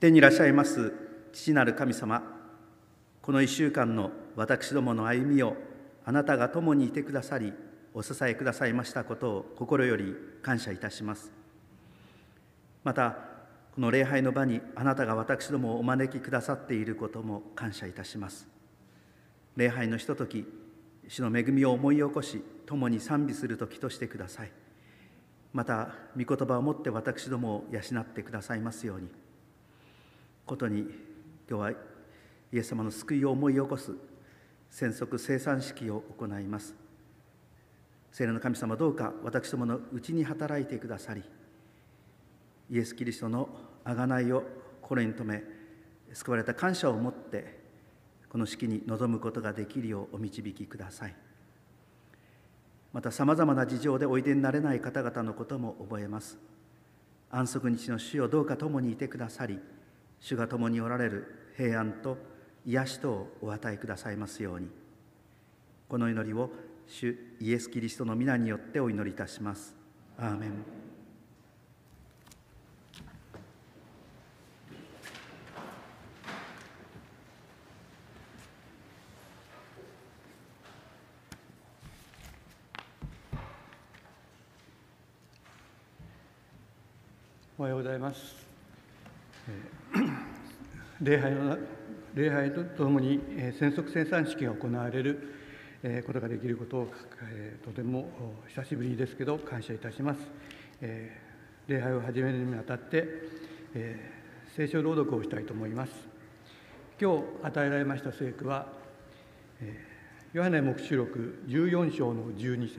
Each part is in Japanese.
天にいらっしゃいます父なる神様この一週間の私どもの歩みをあなたが共にいてくださりお支えくださいましたことを心より感謝いたします。またこの礼拝の場にあなたが私どもをお招きくださっていることも感謝いたします。礼拝のひととき主の恵みを思い起こし共に賛美する時としてください。また御言葉をもって私どもを養ってくださいますように。ことに今日はイエス様の救いを思い起こす宣則生産式を行います。聖霊の神様どうか私どものうちに働いてくださりイエス・キリストの贖いを心に留め救われた感謝を持ってこの式に臨むことができるようお導きください。またさまざまな事情でおいでになれない方々のことも覚えます。安息日の主をどうか共にいてくださり主が共におられる平安と癒しとをお与えくださいますように。この祈りを主イエス・キリストの皆によってお祈りいたします。アーメン。おはようございます。礼拝の礼拝とともに宣則生産式が行われることができることをとても久しぶりですけど感謝いたします。礼拝を始めるにあたって聖書朗読をしたいと思います。今日与えられました聖句はヨハネ黙示録14章の12節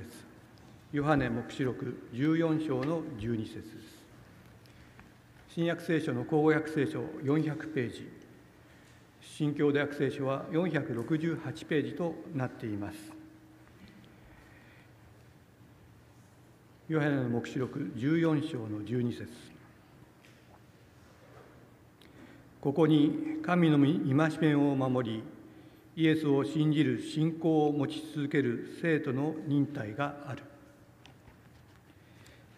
ヨハネ黙示録14章の12節です。新約聖書の口語訳聖書400ページ。新教で訳聖書は468ページとなっています。ヨハネの黙示録14章の12節。ここに神の戒めを守りイエスを信じる信仰を持ち続ける生徒の忍耐がある。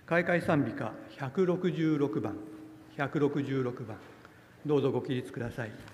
開会賛美歌166番。166番どうぞご起立ください。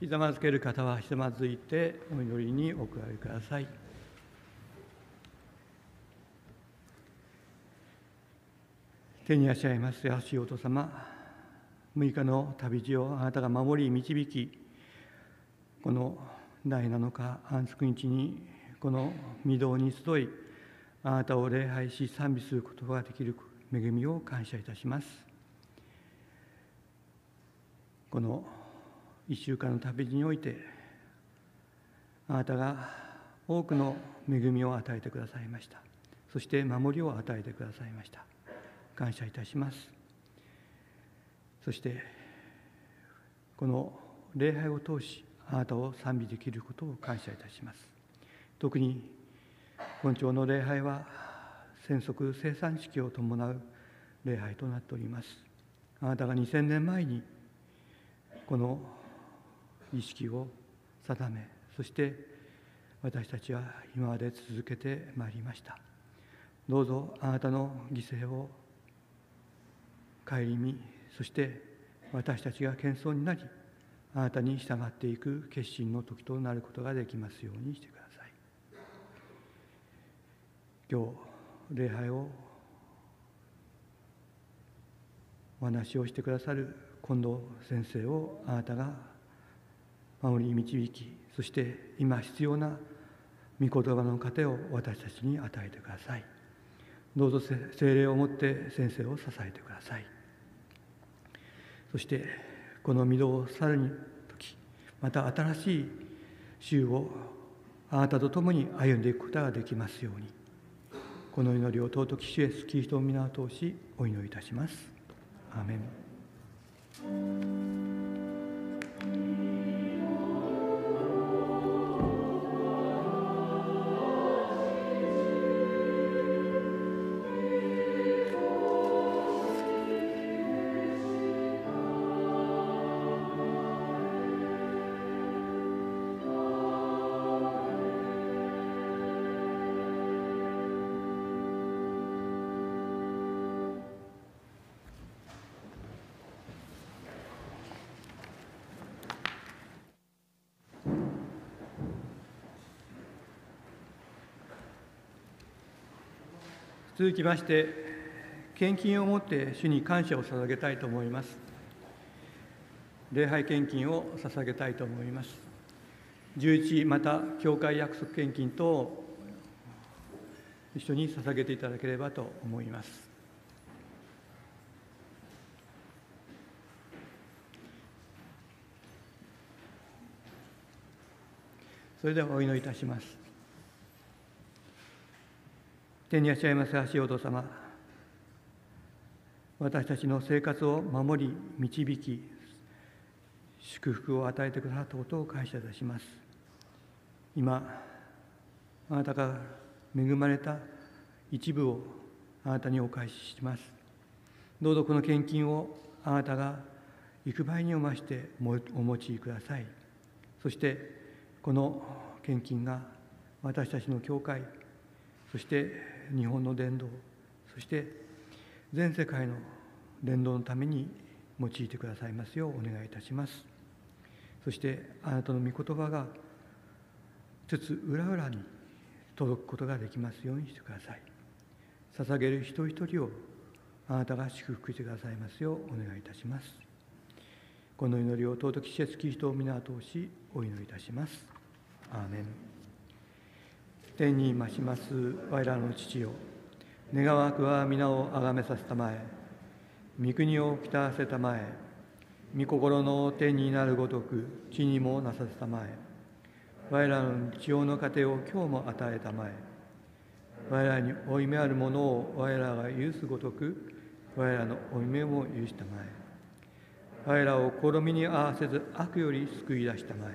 ひざまずける方はひざまずいてお祈りにお加えください。手に足し合います安しお父様6日の旅路をあなたが守り導きこの第7日安息日にこの御堂に集いあなたを礼拝し賛美することができる恵みを感謝いたしますこの1週間の旅路においてあなたが多くの恵みを与えてくださいました。そして守りを与えてくださいました。感謝いたします。そしてこの礼拝を通しあなたを賛美できることを感謝いたします。特に本庁の礼拝は戦則生産式を伴う礼拝となっております。あなたが2000年前にこの儀式を定めそして私たちは今まで続けてまいりました。どうぞあなたの犠牲を顧みそして私たちが謙遜になりあなたに従っていく決心の時となることができますようにしてください。今日礼拝をお話をしてくださる近藤先生をあなたが守り導きそして今必要な御言葉の糧を私たちに与えてください。どうぞ精霊をもって先生を支えてください。そしてこの御堂を去る時また新しい週をあなたと共に歩んでいくことができますように。この祈りを尊き主イエスキリストを皆を通しお祈りいたします。アーメン。続きまして献金をもって主に感謝を捧げたいと思います。礼拝献金を捧げたいと思います。11また教会約束献金と一緒に捧げていただければと思います。それではお祈りいたします。天にいらっしゃいます足音様私たちの生活を守り導き祝福を与えてくださったことを感謝いたします。今あなたが恵まれた一部をあなたにお返しします。どうぞこの献金をあなたが幾倍におましてお持ちください。そしてこの献金が私たちの教会そして日本の伝道そして全世界の伝道のために用いてくださいますようお願いいたします。そしてあなたの御言葉がつつ裏裏に届くことができますようにしてください。捧げる一人一人をあなたが祝福してくださいますようお願いいたします。この祈りを尊き施設キリストを皆通しお祈りいたします。アーメン。天に増します我らの父よ。願わくは皆をあがめさせたまえ。御国を来たせたまえ。御心の天になるごとく地にもなさせたまえ。我らの日曜の糧を今日も与えたまえ。我らに負い目あるものを我らが許すごとく我らの負い目も許したまえ。我らを試みに合わせず悪より救い出したまえ。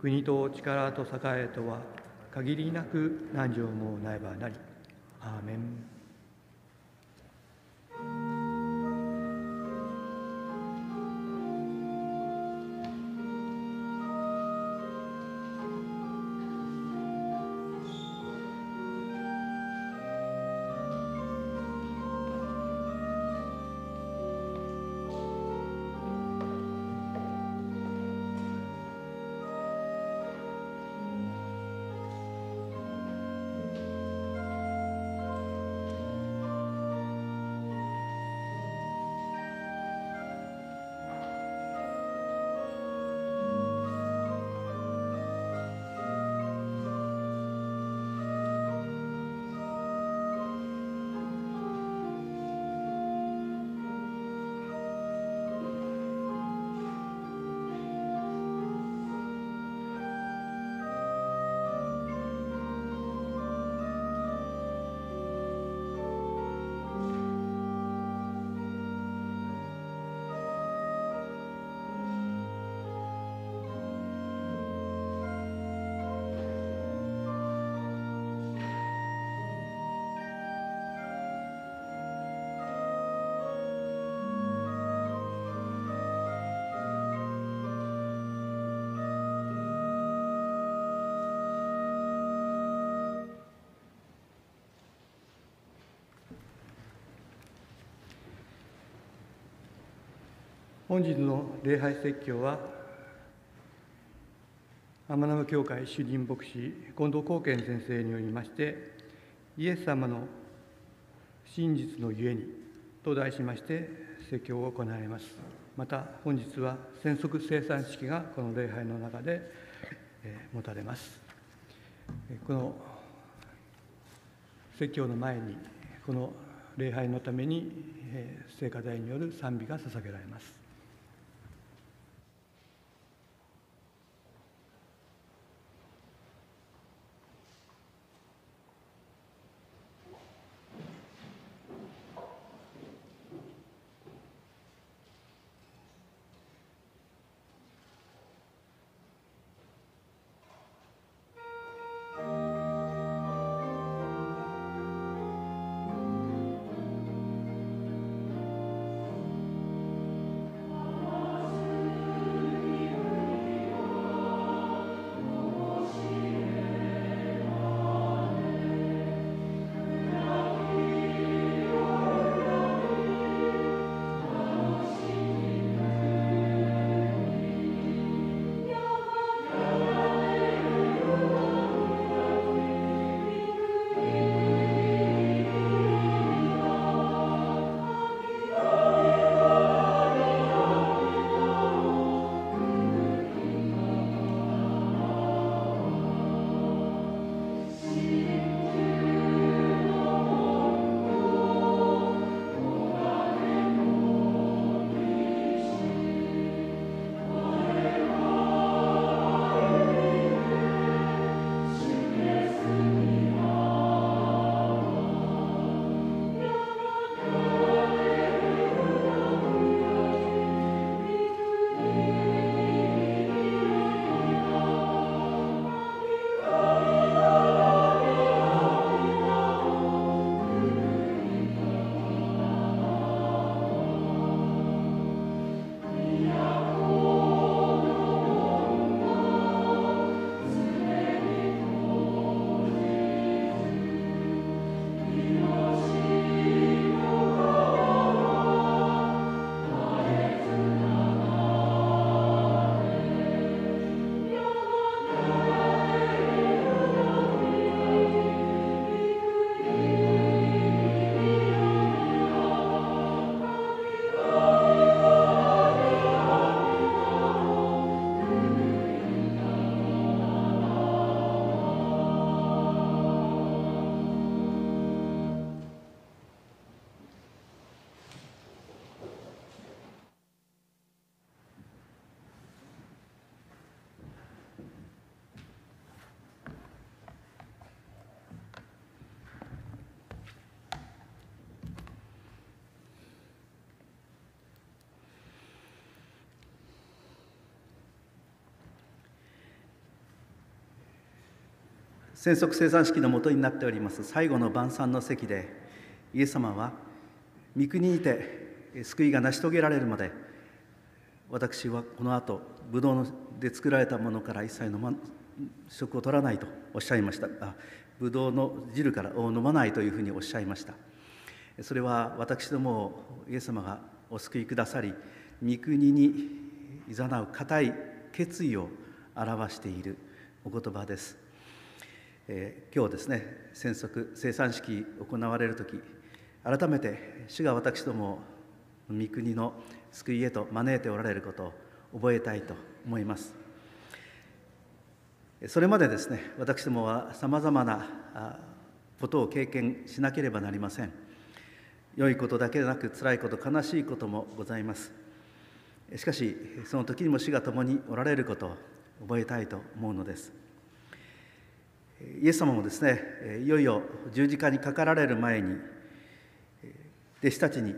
国と力と栄えとは限りなく何条もないばなり。アーメン本日の礼拝説教は天南教会主任牧師近藤光健先生によりましてイエス様の真実のゆえにと題しまして説教を行います。また本日は宣則生産式がこの礼拝の中で、え、持たれます。この説教の前にこの礼拝のために聖歌隊による賛美が捧げられます。宣則生産式のもとになっております。最後の晩餐の席でイエス様は御国にて救いが成し遂げられるまで私はこの後ブドウで作られたものから一切の、ま、食を取らないとおっしゃいました。あブドウの汁からを飲まないというふうにおっしゃいました。それは私どもをイエス様がお救いくださり御国にいざなう固い決意を表しているお言葉です。えー、今日ですね戦則生産式行われる時改めて主が私ども御国の救いへと招いておられることを覚えたいと思います。それまでですね私どもはさまざまなことを経験しなければなりません。良いことだけでなく辛いこと悲しいこともございます。しかしその時にも主が共におられることを覚えたいと思うのです。イエス様もですねいよいよ十字架にかかられる前に弟子たちに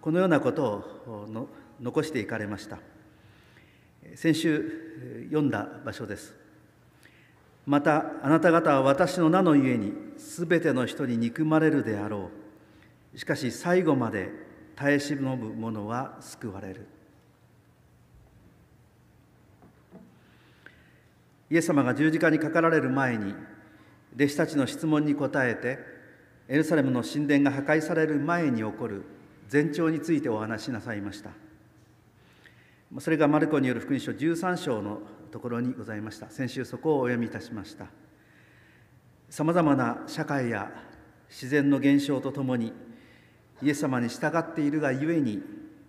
このようなことを残していかれました。先週読んだ場所です。またあなた方は私の名のゆえにすべての人に憎まれるであろう。しかし最後まで耐え忍ぶ者は救われる。イエス様が十字架にかかられる前に弟子たちの質問に答えてエルサレムの神殿が破壊される前に起こる前兆についてお話しなさいました。それがマルコによる福音書13章のところにございました。先週そこをお読みいたしました。さまざまな社会や自然の現象とともにイエス様に従っているがゆえに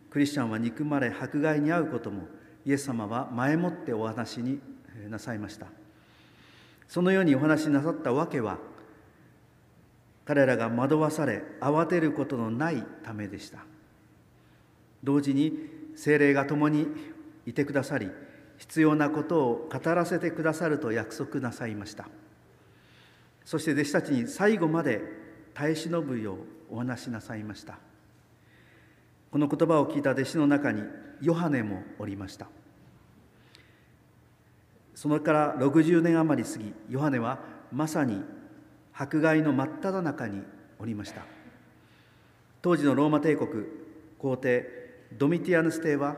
クリスチャンは憎まれ迫害に遭うこともイエス様は前もってお話になさいました。そのようにお話しなさったわけは彼らが惑わされ慌てることのないためでした。同時に精霊が共にいてくださり必要なことを語らせてくださると約束なさいました。そして弟子たちに最後まで耐え忍ぶようお話しなさいました。この言葉を聞いた弟子の中にヨハネもおりました。それから60年余り過ぎヨハネはまさに迫害の真っ只中におりました。当時のローマ帝国皇帝ドミティアヌス帝は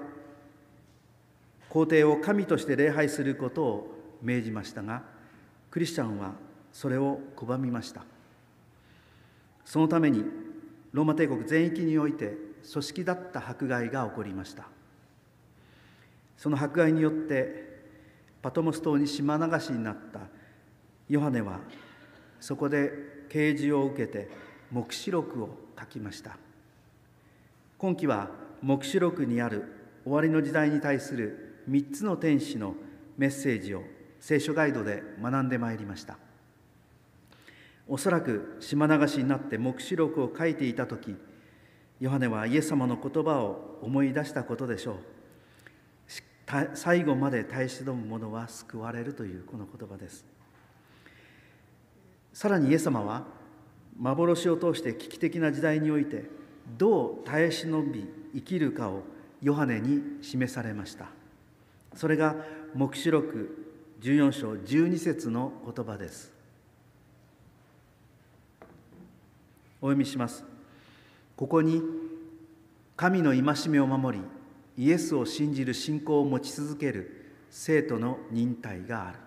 皇帝を神として礼拝することを命じましたがクリスチャンはそれを拒みました。そのためにローマ帝国全域において組織だった迫害が起こりました。その迫害によってパトモス島に島流しになった。ヨハネはそこで啓示を受けて黙示録を書きました。今期は黙示録にある終わりの時代に対する3つの天使のメッセージを聖書ガイドで学んでまいりました。おそらく島流しになって黙示録を書いていた時ヨハネはイエス様の言葉を思い出したことでしょう。最後まで耐え忍ぶ者は救われるというこの言葉です。さらにイエス様は幻を通して危機的な時代においてどう耐え忍び生きるかをヨハネに示されました。それが黙示録14章12節の言葉です。お読みします。ここに神の戒めを守りイエスを信じる信仰を持ち続ける生徒の忍耐がある。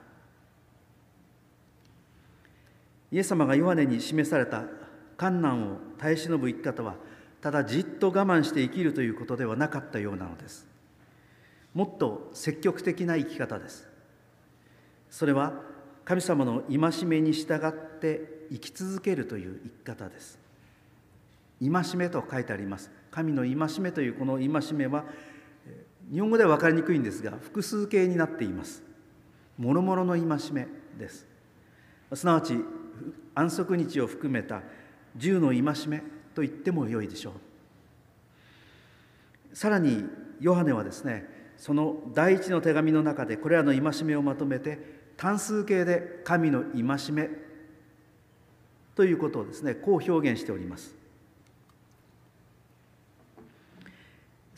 イエス様がヨハネに示された観難を耐え忍ぶ生き方はただじっと我慢して生きるということではなかったようなのです。もっと積極的な生き方です。それは神様の戒めに従って生き続けるという生き方です。戒めと書いてあります。神の戒めというこの戒めは日本語では分かりにくいんですが複数形になっています。もろもろの戒めです。すなわち安息日を含めた十の戒めと言ってもよいでしょう。さらにヨハネはですねその第一の手紙の中でこれらの戒めをまとめて単数形で神の戒めということをですねこう表現しております。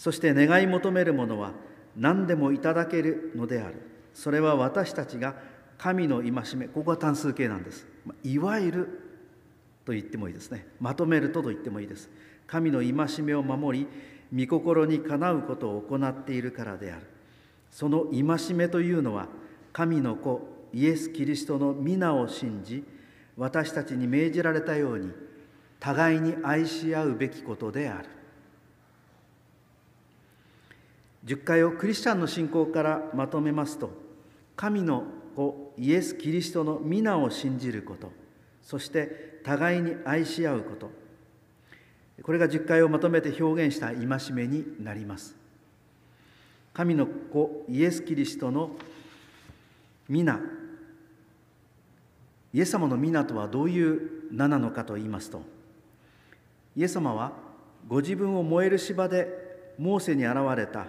そして願い求めるものは何でもいただけるのである。それは私たちが神の戒めここは単数形なんです。いわゆると言ってもいいですね。まとめるとと言ってもいいです。神の戒めを守り御心にかなうことを行っているからである。その戒めというのは神の子イエス・キリストの皆を信じ私たちに命じられたように互いに愛し合うべきことである。十回をクリスチャンの信仰からまとめますと神の子イエス・キリストの皆を信じることそして互いに愛し合うこと。これが十回をまとめて表現した戒めになります。神の子イエス・キリストの皆イエス様の皆とはどういう名なのかと言いますとイエス様はご自分を燃える芝でモーセに現れた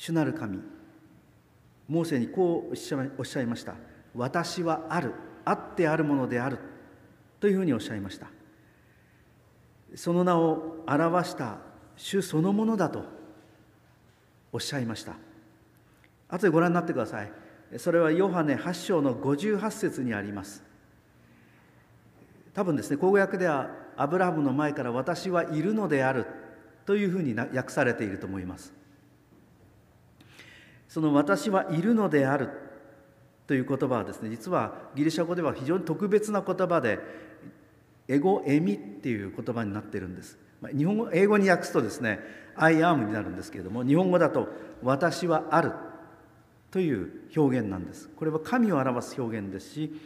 主なる神。モーセにこうおっしゃいました。私はあるあってあるものである。というふうにおっしゃいました。その名を表した主そのものだと。おっしゃいました。後でご覧になってください。それはヨハネ8章の58節にあります。多分ですね公約ではアブラハムの前から私はいるのである。というふうに訳されていると思います。その私はいるのである。という言葉はですね実はギリシャ語では非常に特別な言葉でエゴエミっていう言葉になっているんです。日本語英語に訳すとですね「I am」になるんですけれども日本語だと「私はある」という表現なんです。これは神を表す表現ですし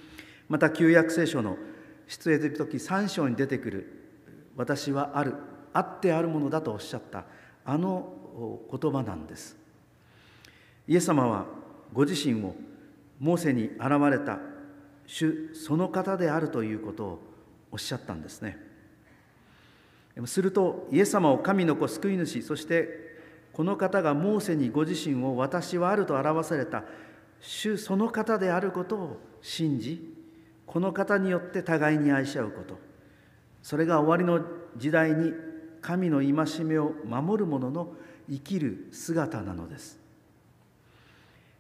また旧約聖書の出エジプト記3章に出てくる「私はある」「あってあるものだ」とおっしゃったあの言葉なんです。イエス様はご自身をモーセに現れた主その方であるということをおっしゃったんですね。するとイエス様を神の子救い主そしてこの方がモーセにご自身を私はあると表された主その方であることを信じこの方によって互いに愛し合うこと。それが終わりの時代に神の戒めを守る者の生きる姿なのです。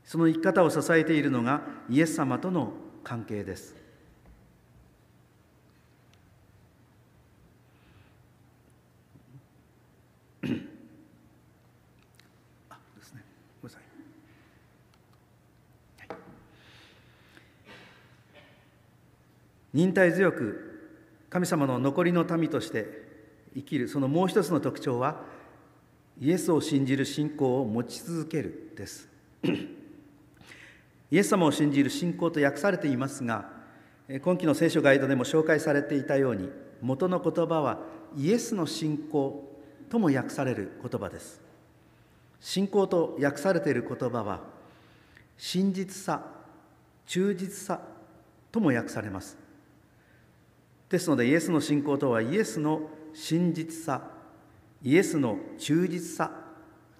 その生き方を支えているのがイエス様との関係です。忍耐強く神様の残りの民として生きるそのもう一つの特徴はイエスを信じる信仰を持ち続けるです。イエス様を信じる信仰と訳されていますが今期の聖書ガイドでも紹介されていたように元の言葉はイエスの信仰とも訳される言葉です。信仰と訳されている言葉は真実さ忠実さとも訳されます。ですのでイエスの信仰とはイエスの真実さイエスの忠実さ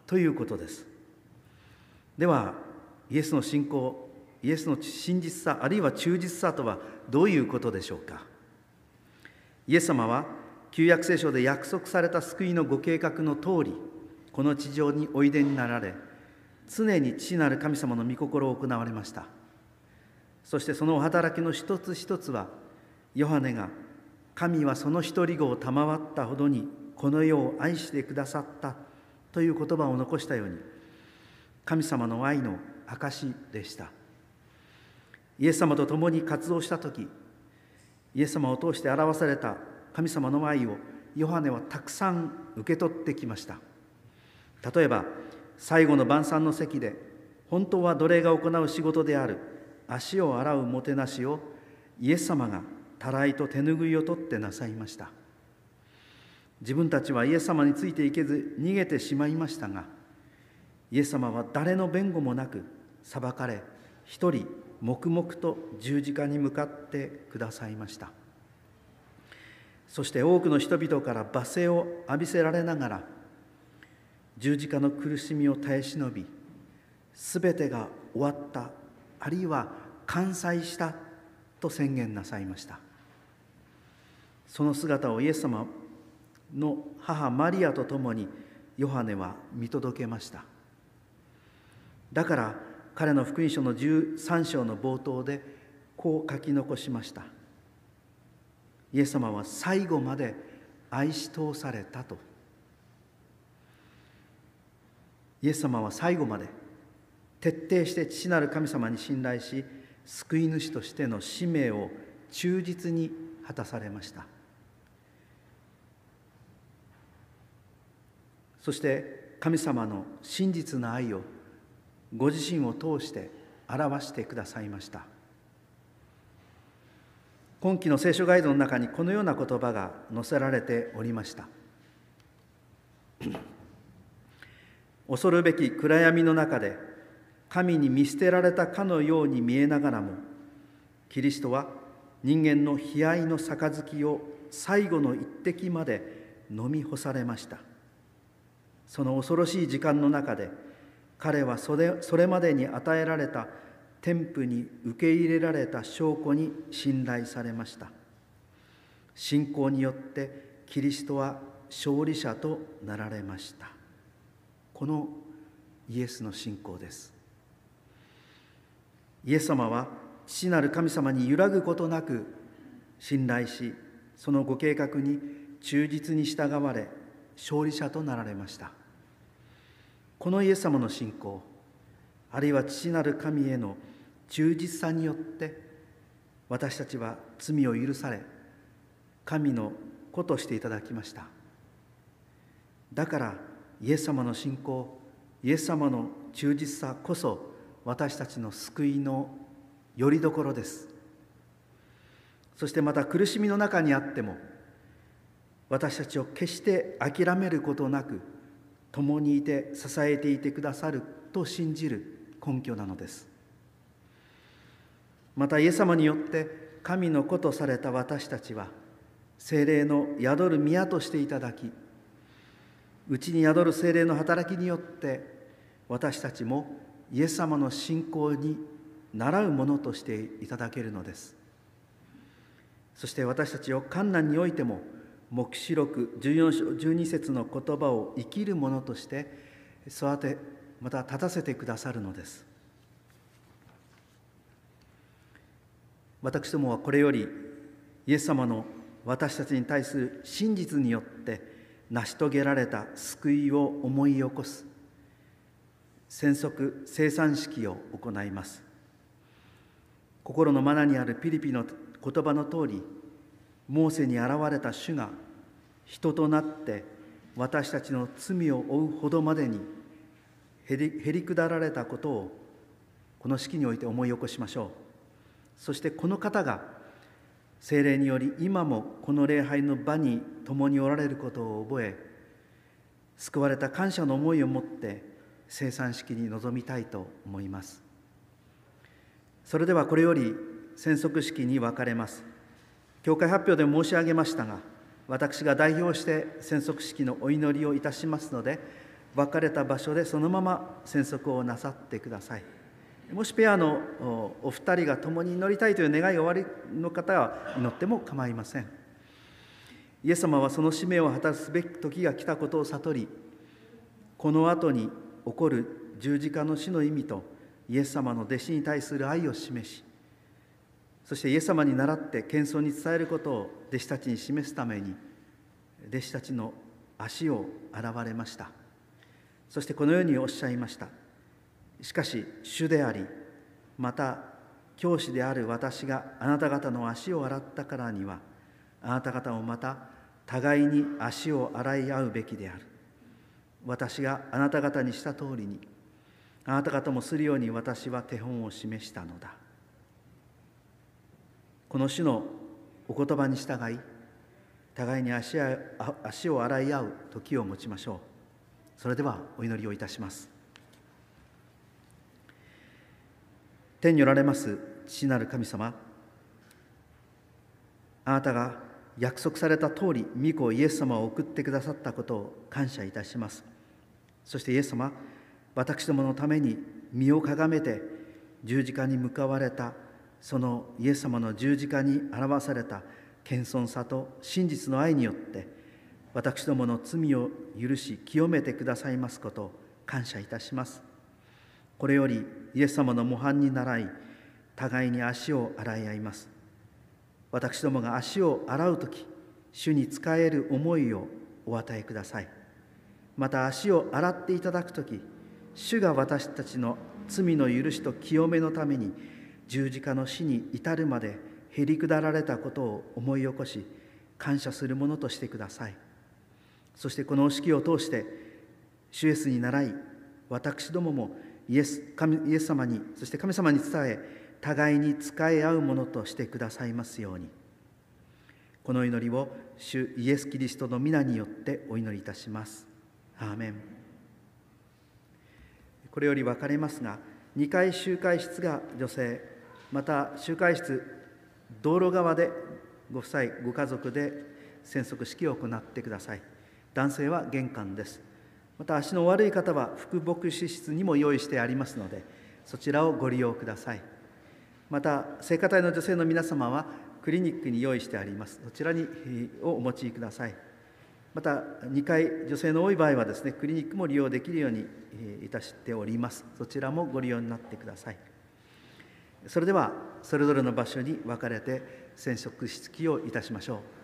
ということです。ではイエスの信仰イエスの真実さあるいは忠実さとはどういうことでしょうか？イエス様は旧約聖書で約束された救いのご計画の通りこの地上においでになられ常に父なる神様の御心を行われました。そしてそのお働きの一つ一つはヨハネが神はその一人子を賜ったほどにこの世を愛してくださったという言葉を残したように神様の愛の証でした。イエス様と共に活動した時イエス様を通して表された神様の愛をヨハネはたくさん受け取ってきました。例えば最後の晩餐の席で本当は奴隷が行う仕事である足を洗うもてなしをイエス様がたらいと手ぬぐいを取ってなさいました。自分たちはイエス様についていけず逃げてしまいましたがイエス様は誰の弁護もなく裁かれ一人黙々と十字架に向かってくださいました。そして多くの人々から罵声を浴びせられながら十字架の苦しみを耐え忍びすべてが終わったあるいは完済したと宣言なさいました。その姿をイエス様の母マリアと共にヨハネは見届けました。だから彼の福音書の13章の冒頭でこう書き残しました。イエス様は最後まで愛し通されたと。イエス様は最後まで徹底して父なる神様に信頼し救い主としての使命を忠実に果たされました。そして神様の真実な愛をご自身を通して表してくださいました。今期の聖書ガイドの中にこのような言葉が載せられておりました。恐るべき暗闇の中で神に見捨てられたかのように見えながらもキリストは人間の悲哀の杯を最後の一滴まで飲み干されました。その恐ろしい時間の中で彼はそれそれまでに与えられた天賦に受け入れられた証拠に信頼されました。信仰によってキリストは勝利者となられました。このイエスの信仰です。イエス様は父なる神様に揺らぐことなく信頼しそのご計画に忠実に従われ勝利者となられました。このイエス様の信仰あるいは父なる神への忠実さによって私たちは罪を許され神の子としていただきました。だからイエス様の信仰イエス様の忠実さこそ私たちの救いのよりどころです。そしてまた苦しみの中にあっても私たちを決して諦めることなく共にいて支えていてくださると信じる根拠なのです。またイエス様によって神の子とされた私たちは精霊の宿る宮としていただきうちに宿る精霊の働きによって私たちもイエス様の信仰に習うものとしていただけるのです。そして私たちを困難においても黙示録14章12節の言葉を生きるものとして育てまた立たせてくださるのです。私どもはこれよりイエス様の私たちに対する真実によって成し遂げられた救いを思い起こす宣則生産式を行います。心のマナにあるピリピの言葉の通りモーセに現れた主が人となって私たちの罪を負うほどまでにへりへりくだられたことをこの式において思い起こしましょう。そしてこの方が精霊により今もこの礼拝の場に共におられることを覚え救われた感謝の思いを持って生産式に臨みたいと思います。それではこれより宣則式に分かれます。教会発表で申し上げましたが私が代表して宣則式のお祈りをいたしますので分かれた場所でそのまま宣則をなさってください。もしペアのお二人が共に祈りたいという願いがおありの方は祈っても構いません。イエス様はその使命を果たすべき時が来たことを悟りこの後に起こる十字架の死の意味とイエス様の弟子に対する愛を示しそしてイエス様に倣って謙遜に伝えることを弟子たちに示すために弟子たちの足を洗われました。そしてこのようにおっしゃいました。しかし主でありまた教師である私があなた方の足を洗ったからにはあなた方もまた互いに足を洗い合うべきである。私があなた方にした通りにあなた方もするように私は手本を示したのだ。この種のお言葉に従い互いに足足を洗い合う時を持ちましょう。それではお祈りをいたします。天におられます父なる神様あなたが約束された通り御子イエス様を送ってくださったことを感謝いたします。そしてイエス様私どものために身をかがめて十字架に向かわれたそのイエス様の十字架に表された謙遜さと真実の愛によって私どもの罪を許し清めてくださいますことを感謝いたします。これよりイエス様の模範に倣い互いに足を洗い合います。私どもが足を洗う時主に仕える思いをお与えください。また足を洗っていただく時主が私たちの罪の許しと清めのために十字架の死に至るまでへり下られたことを思い起こし感謝するものとしてください。そしてこの式を通して主イエスに倣い私どももイエス神イエス様にそして神様に伝え互いに仕え合うものとしてくださいますように。この祈りを主イエス・キリストの皆によってお祈りいたします。アーメン。これより分かれますが2階集会室が女性また集会室道路側でご夫妻ご家族で宣測式を行ってください。男性は玄関です。また足の悪い方は副牧師室にも用意してありますのでそちらをご利用ください。また聖歌隊の女性の皆様はクリニックに用意してあります。そちらにをお持ちください。また2階女性の多い場合はですねクリニックも利用できるようにいたしております。そちらもご利用になってください。それではそれぞれの場所に分かれて染色式をいたしましょう。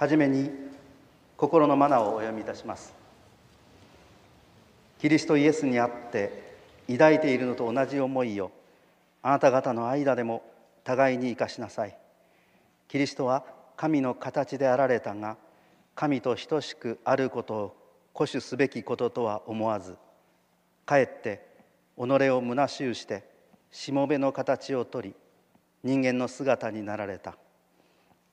はじめに心のマナーをお読みいたします。キリストイエスにあって抱いているのと同じ思いをあなた方の間でも互いに生かしなさい。キリストは神の形であられたが神と等しくあることを固守すべきこととは思わずかえって己を虚しゅうしてしもべの形をとり人間の姿になられた。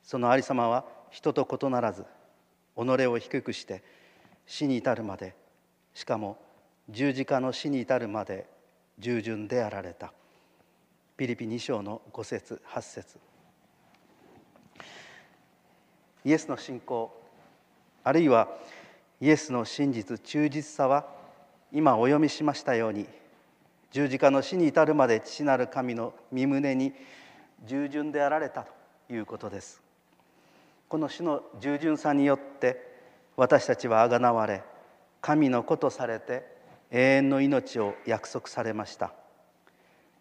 そのありさまは人と異ならず己を低くして死に至るまでしかも十字架の死に至るまで従順であられた。ピリピ2章の5節8節。イエスの信仰あるいはイエスの真実忠実さは今お読みしましたように十字架の死に至るまで父なる神の身胸に従順であられたということです。この主の従順さによって私たちはあがなわれ神の子とされて永遠の命を約束されました。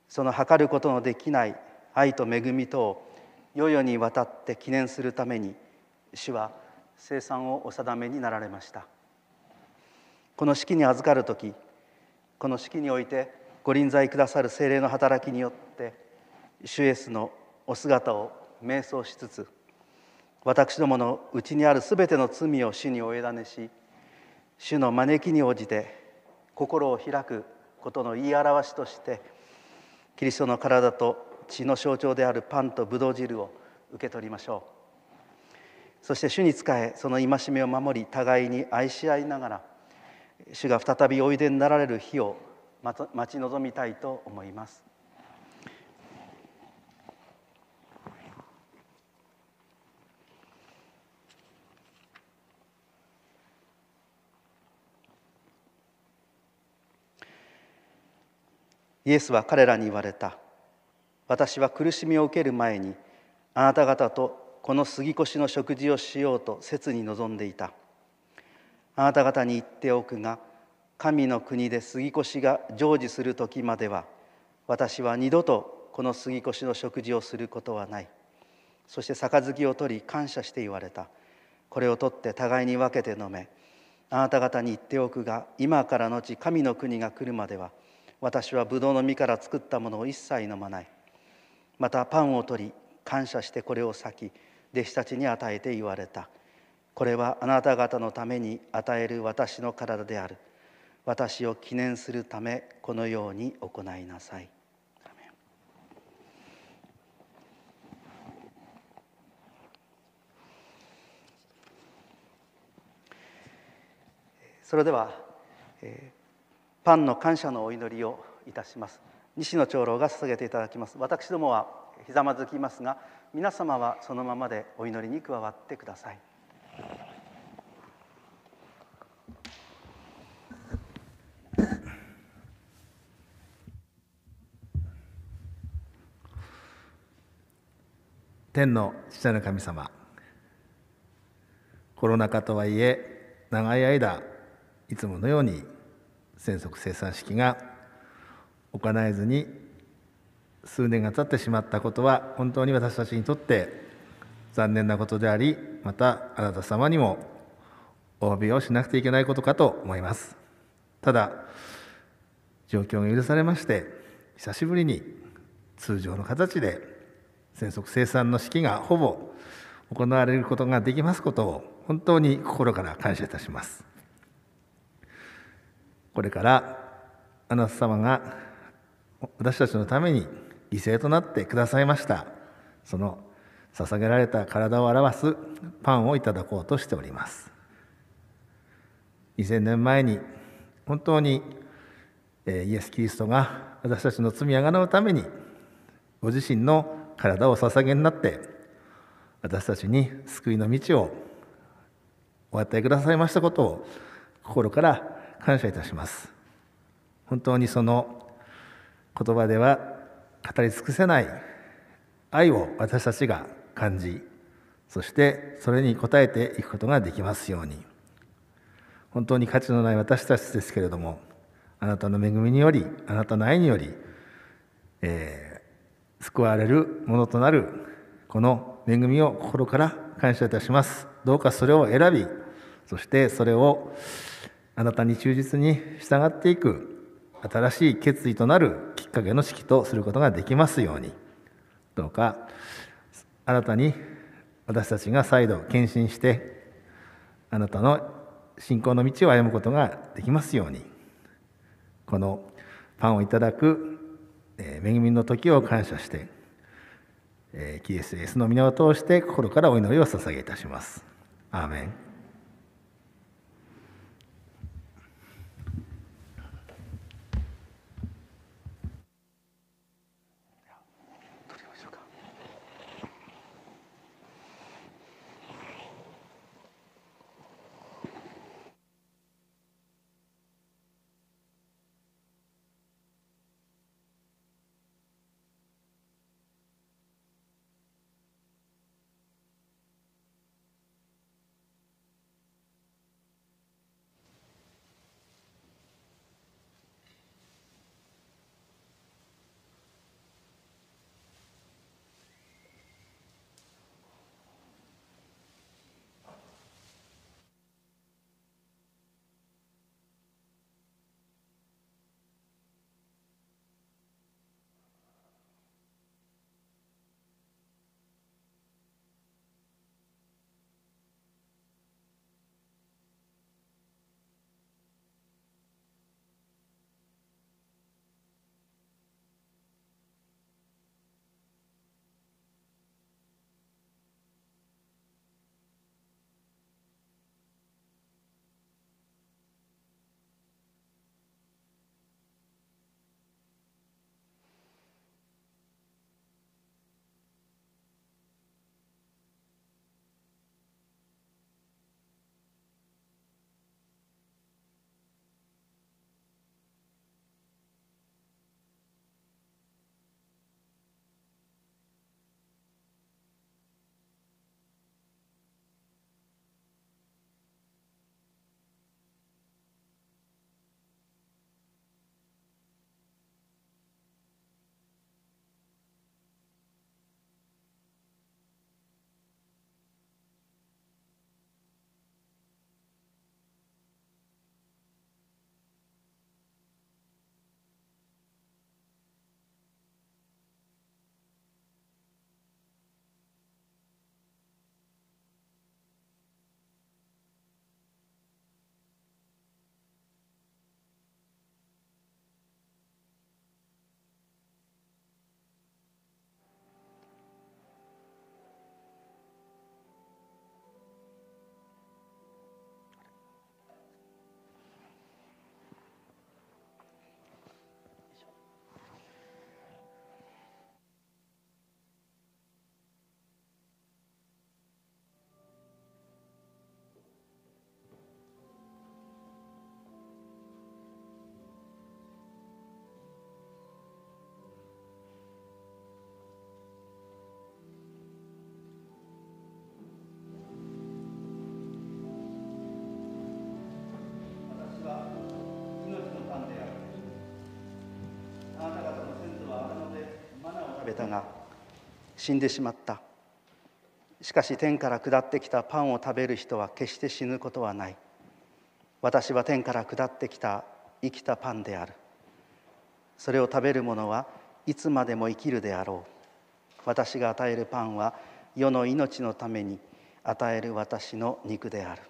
その測ることのできない愛と恵みとを世々にわたって記念するために主は生産をお定めになられました。この式に預かる時この式においてご臨在くださる精霊の働きによって主イエスのお姿を瞑想しつつ私どものうちにあるすべての罪を主にお委ねし主の招きに応じて心を開くことの言い表しとしてキリストの体と血の象徴であるパンとブドウ汁を受け取りましょう。そして主に仕えその戒めを守り互いに愛し合いながら主が再びおいでになられる日を待ち望みたいと思います。イエスは彼らに言われた。私は苦しみを受ける前にあなた方とこの杉越の食事をしようと切に望んでいた。あなた方に言っておくが神の国で杉越が成就する時までは私は二度とこの杉越の食事をすることはない。そして杯を取り感謝して言われた。これを取って互いに分けて飲め。あなた方に言っておくが今からのち神の国が来るまでは私はブドウの実から作ったものを一切飲まない。またパンを取り感謝してこれを裂き弟子たちに与えて言われた。これはあなた方のために与える私の体である。私を記念するためこのように行いなさい。それでは、えーパンの感謝のお祈りをいたします。西野長老が捧げていただきます。私どもはひざまずきますが皆様はそのままでお祈りに加わってください。天の父なる神様コロナ禍とはいえ長い間いつものように染色生産式が行えずに数年が経ってしまったことは本当に私たちにとって残念なことでありまたあなた様にもお詫びをしなくてはいけないことかと思います。ただ状況が許されまして久しぶりに通常の形で染色生産の式がほぼ行われることができますことを本当に心から感謝いたします。これからあなた様が私たちのために犠牲となってくださいました。その捧げられた体を表すパンをいただこうとしております。2000年前に本当にイエス・キリストが私たちの罪あがなうためにご自身の体を捧げになって私たちに救いの道をお与えくださいましたことを心から感謝いたします。本当にその言葉では語り尽くせない愛を私たちが感じそしてそれに応えていくことができますように。本当に価値のない私たちですけれどもあなたの恵みによりあなたの愛により、えー、救われるものとなるこの恵みを心から感謝いたします。どうかそれを選びそしてそれをあなたに忠実に従っていく新しい決意となるきっかけの式とすることができますように。どうかあなたに私たちが再度献身してあなたの信仰の道を歩むことができますように。このパンをいただく恵みの時を感謝してキリストイエスの皆を通して心からお祈りを捧げいたします。アーメン。たが死んでしまった。しかし天から下ってきたパンを食べる人は決して死ぬことはない。私は天から下ってきた生きたパンである。それを食べる者はいつまでも生きるであろう。私が与えるパンは世の命のために与える私の肉である。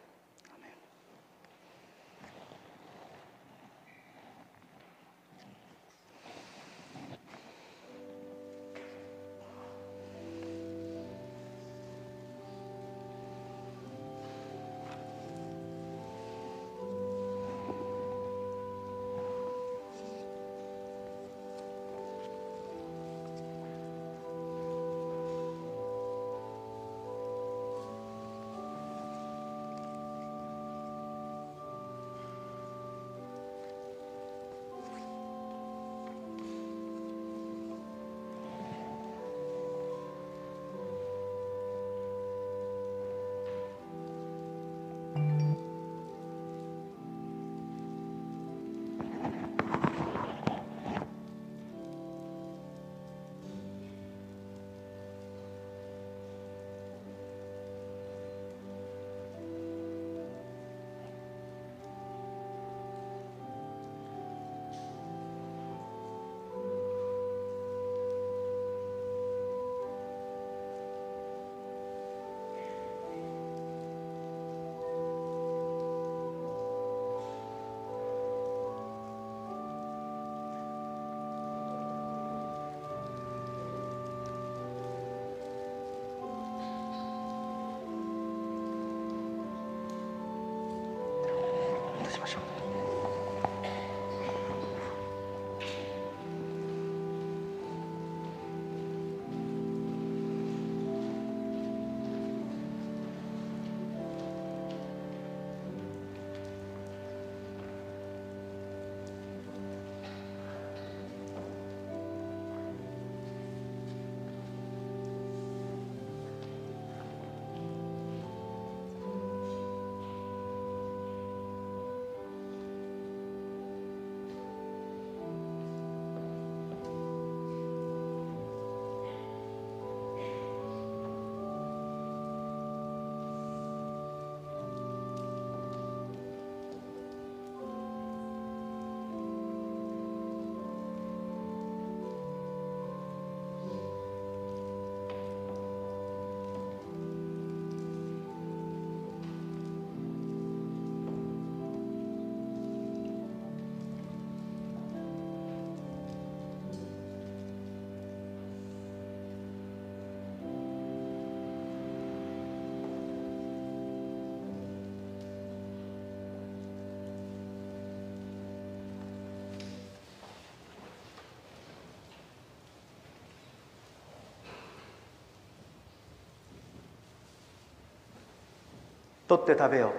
取って食べよ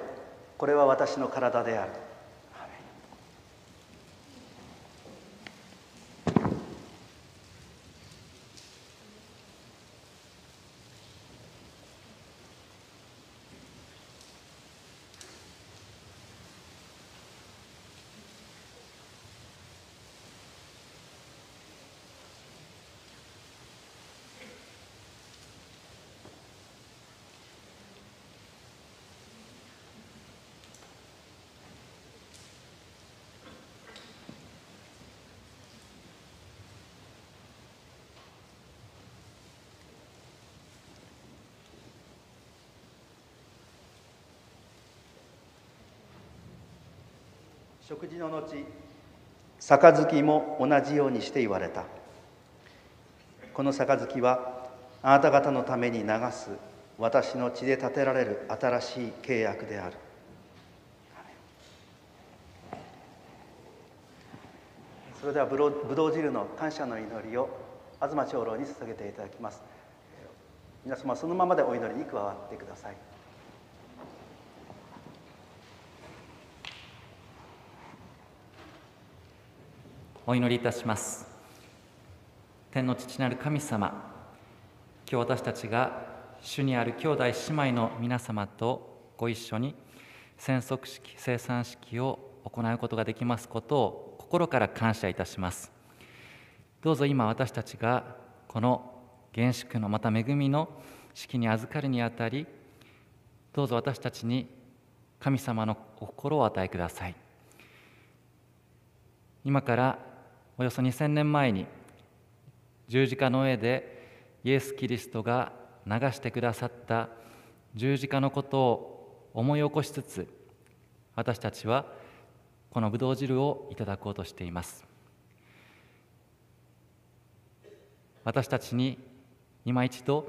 これは私の体である。食事の後杯も同じようにして言われた。この杯はあなた方のために流す私の血で建てられる新しい契約である。それではぶどう汁の感謝の祈りを東長老に捧げていただきます。皆様そのままでお祈りに加わってください。お祈りいたします。天の父なる神様今日私たちが主にある兄弟姉妹の皆様とご一緒に宣測式生産式を行うことができますことを心から感謝いたします。どうぞ今私たちがこの厳粛のまた恵みの式に預かるにあたりどうぞ私たちに神様の心を与えください。今からおよそ2000年前に十字架の上でイエス・キリストが流してくださった十字架のことを思い起こしつつ私たちはこのぶどう汁をいただこうとしています私たちに今一度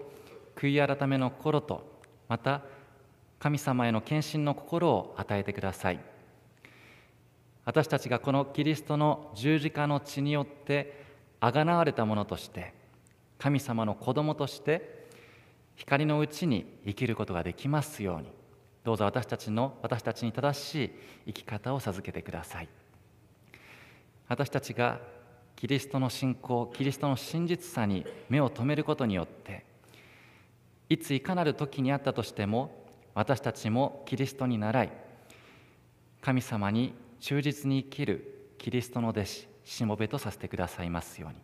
悔い改めの心とまた神様への献身の心を与えてください。私たちがこのキリストの十字架の血によってあがなわれたものとして神様の子供として光のうちに生きることができますように。どうぞ私たちの私たちに正しい生き方を授けてください。私たちがキリストの信仰キリストの真実さに目を留めることによっていついかなる時にあったとしても私たちもキリストに倣い神様に忠実に生きるキリストの弟子しもべとさせてくださいますように。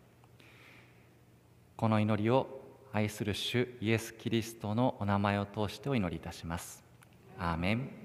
この祈りを愛する主イエス・キリストのお名前を通してお祈りいたします。アーメン。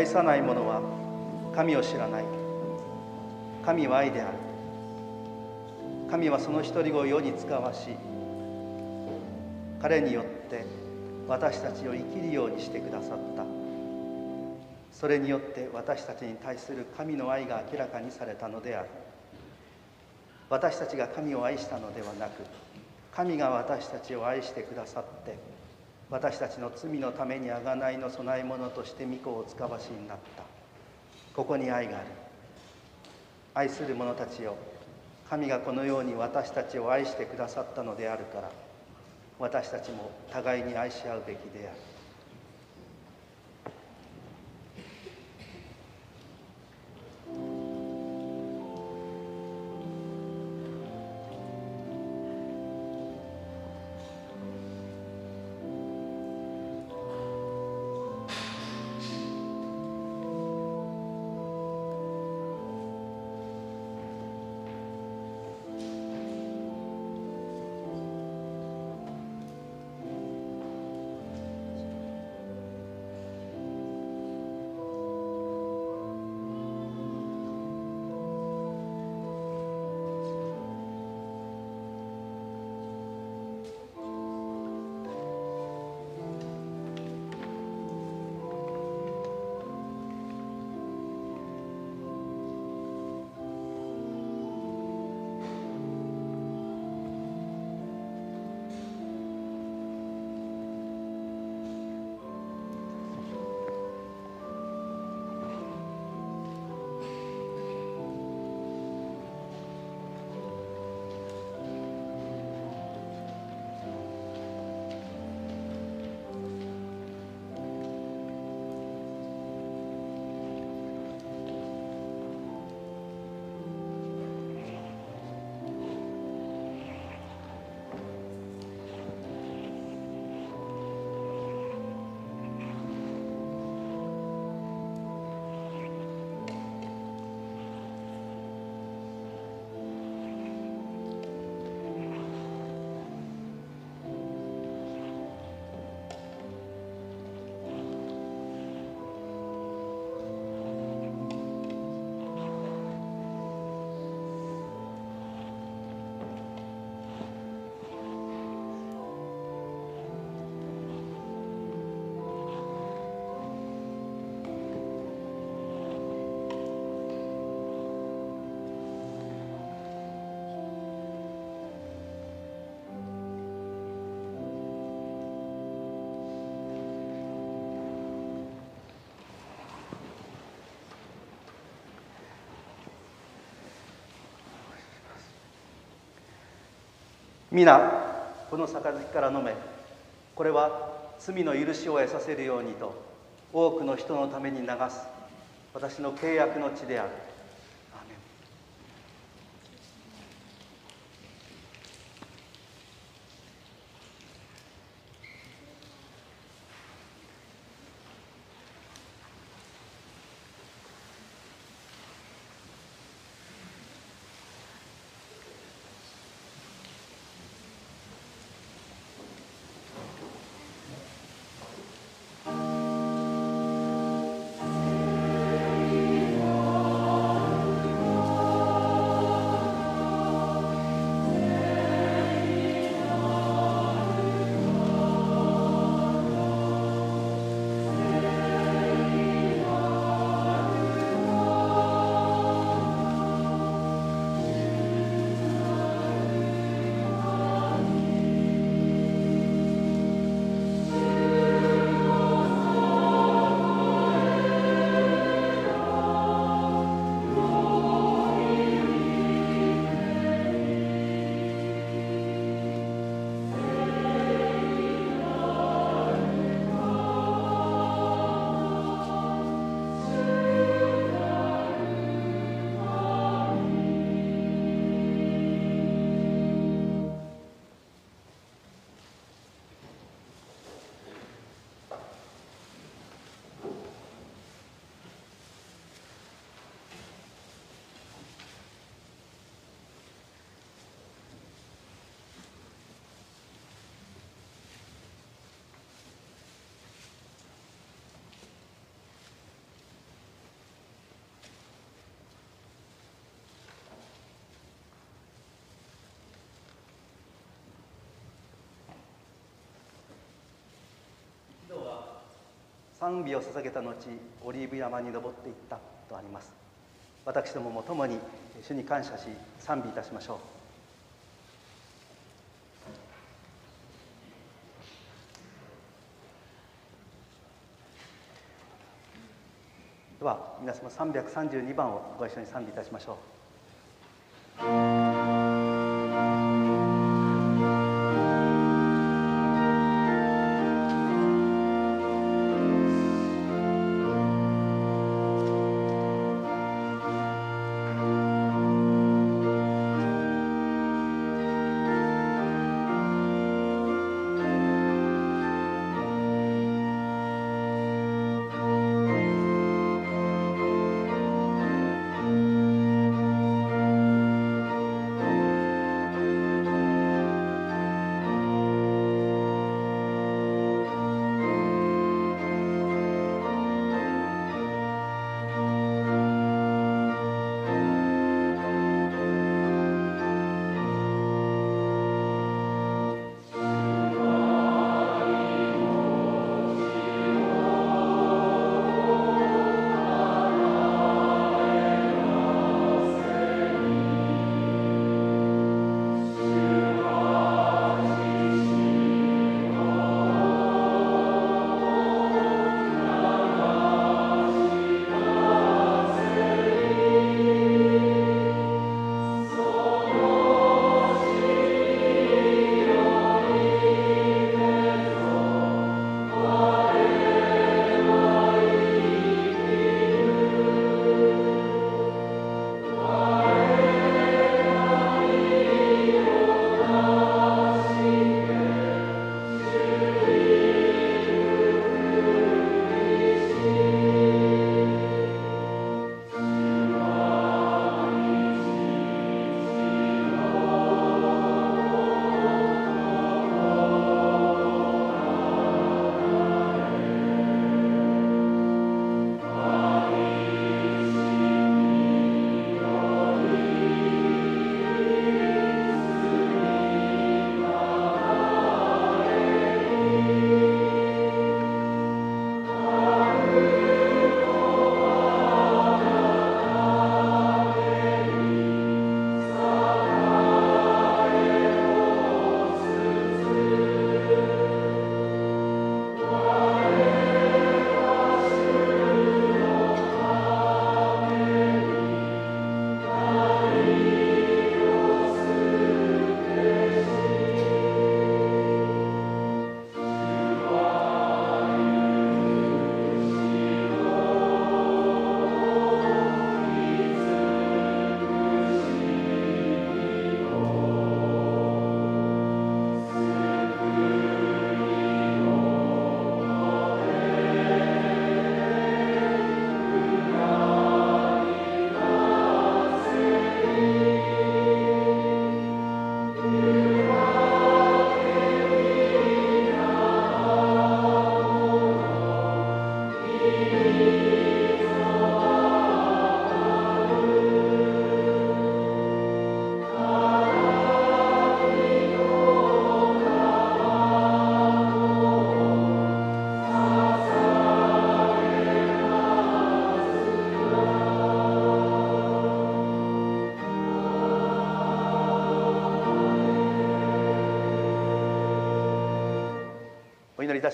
愛さない者は神を知らない。神は愛である。神はその一人子を世に使わし彼によって私たちを生きるようにしてくださった。それによって私たちに対する神の愛が明らかにされたのである。私たちが神を愛したのではなく神が私たちを愛してくださって私たちの罪のために贖いの供え物として御子を使わしになった。ここに愛がある。愛する者たちよ。神がこのように私たちを愛してくださったのであるから私たちも互いに愛し合うべきである。皆この杯から飲め。これは罪の許しを得させるようにと多くの人のために流す。私の契約の地である。賛美を捧げた後オリーブ山に登っていったとあります私どもも共に主に感謝し賛美いたしましょうでは皆様332番をご一緒に賛美いたしましょう。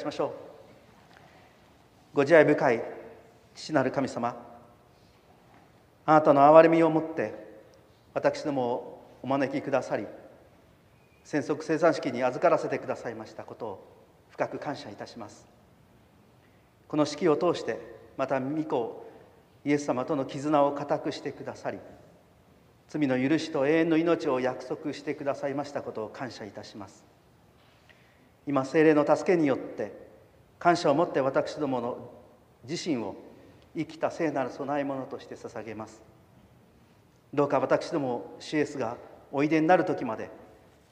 ましょう。ご自愛深い父なる神様。あなたの憐れみをもって私どもをお招きくださり戦争生産式に預からせてくださいましたことを深く感謝いたします。この式を通してまた御子イエス様との絆を固くしてくださり罪の許しと永遠の命を約束してくださいましたことを感謝いたします。今精霊の助けによって感謝を持って私どもの自身を生きた聖なる供え物として捧げます。どうか私ども主イエスがおいでになる時まで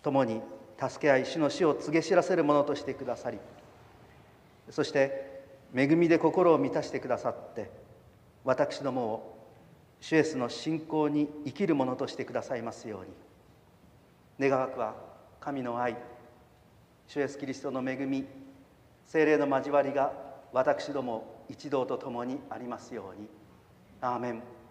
共に助け合い主の死を告げ知らせるものとしてくださりそして恵みで心を満たしてくださって私どもを主イエスの信仰に生きるものとしてくださいますように。願わくは神の愛主イエスキリストの恵み精霊の交わりが私ども一同と共にありますように。アーメン「